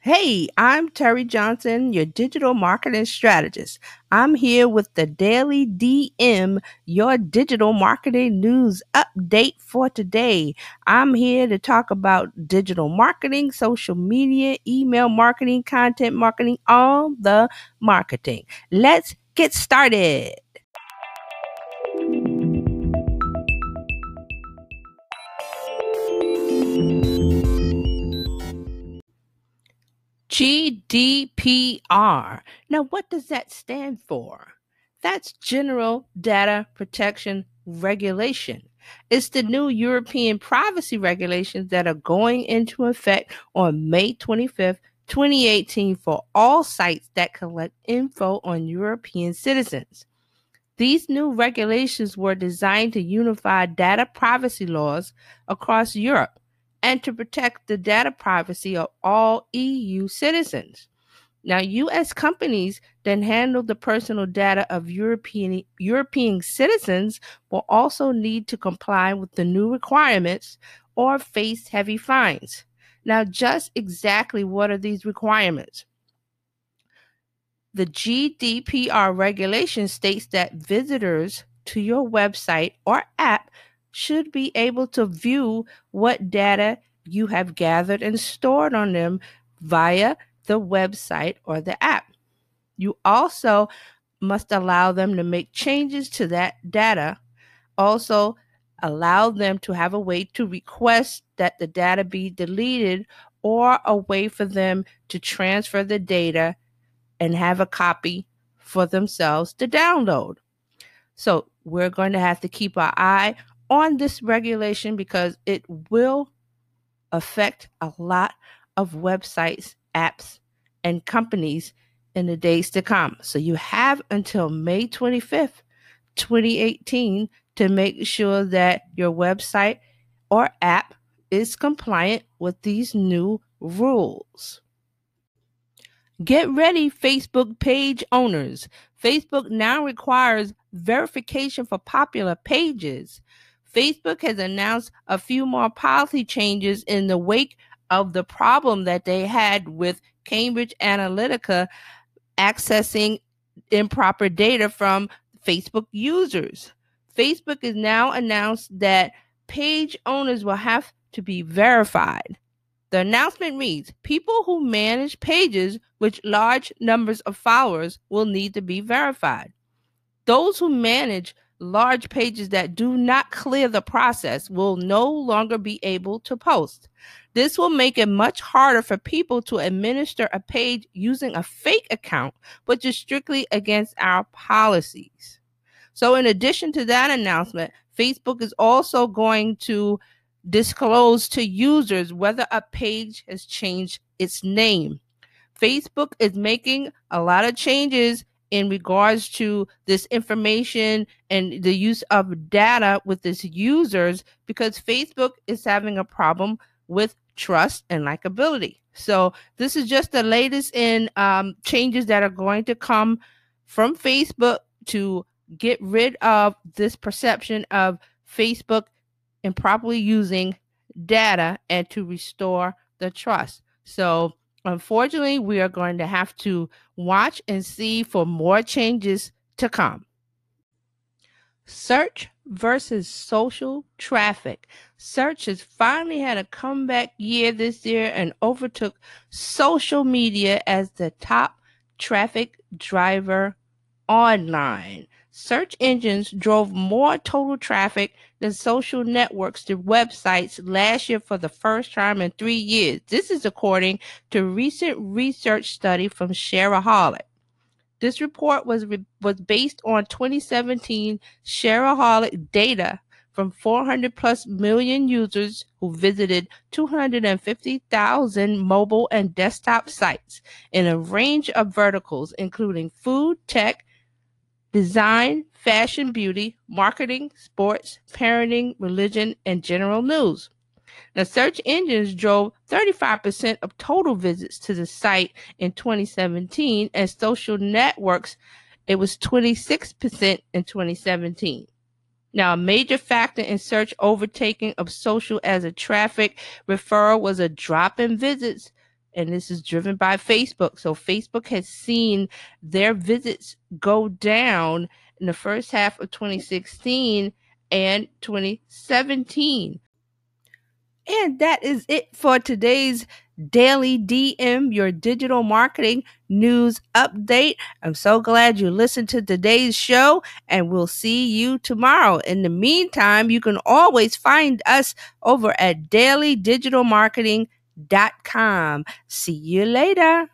Hey, I'm Terry Johnson, your digital marketing strategist. I'm here with the Daily DM, your digital marketing news update for today. I'm here to talk about digital marketing, social media, email marketing, content marketing, all the marketing. Let's get started. GDPR. Now, what does that stand for? That's General Data Protection Regulation. It's the new European privacy regulations that are going into effect on May 25th, 2018 for all sites that collect info on European citizens. These new regulations were designed to unify data privacy laws across Europe and to protect the data privacy of all EU citizens. Now, US companies that handle the personal data of European European citizens will also need to comply with the new requirements or face heavy fines. Now, just exactly what are these requirements? The GDPR regulation states that visitors to your website or app should be able to view what data you have gathered and stored on them via the website or the app. You also must allow them to make changes to that data. Also, allow them to have a way to request that the data be deleted or a way for them to transfer the data and have a copy for themselves to download. So, we're going to have to keep our eye on this regulation because it will affect a lot of websites, apps, and companies in the days to come. So you have until May 25th, 2018 to make sure that your website or app is compliant with these new rules. Get ready, Facebook page owners. Facebook now requires verification for popular pages. Facebook has announced a few more policy changes in the wake of the problem that they had with Cambridge Analytica accessing improper data from Facebook users. Facebook has now announced that page owners will have to be verified. The announcement reads People who manage pages with large numbers of followers will need to be verified. Those who manage large pages that do not clear the process will no longer be able to post. This will make it much harder for people to administer a page using a fake account, which is strictly against our policies. So, in addition to that announcement, Facebook is also going to disclose to users whether a page has changed its name. Facebook is making a lot of changes in regards to this information and the use of data with its users because Facebook is having a problem with trust and likability. So this is just the latest in um, changes that are going to come from Facebook to get rid of this perception of Facebook improperly using data and to restore the trust. So unfortunately, we are going to have to watch and see for more changes to come. Search versus social traffic. Search has finally had a comeback year this year and overtook social media as the top traffic driver online. Search engines drove more total traffic than social networks to websites last year for the first time in three years. This is according to recent research study from Shareaholic. This report was re- was based on 2017 Shareaholic data from 400 plus million users who visited 250,000 mobile and desktop sites in a range of verticals, including food, tech, design, fashion, beauty, marketing, sports, parenting, religion, and general news. Now, search engines drove 35% of total visits to the site in 2017, and social networks, it was 26% in 2017. Now, a major factor in search overtaking of social as a traffic referral was a drop in visits and this is driven by Facebook. So Facebook has seen their visits go down in the first half of 2016 and 2017. And that is it for today's Daily DM, your digital marketing news update. I'm so glad you listened to today's show, and we'll see you tomorrow. In the meantime, you can always find us over at dailydigitalmarketing.com. See you later.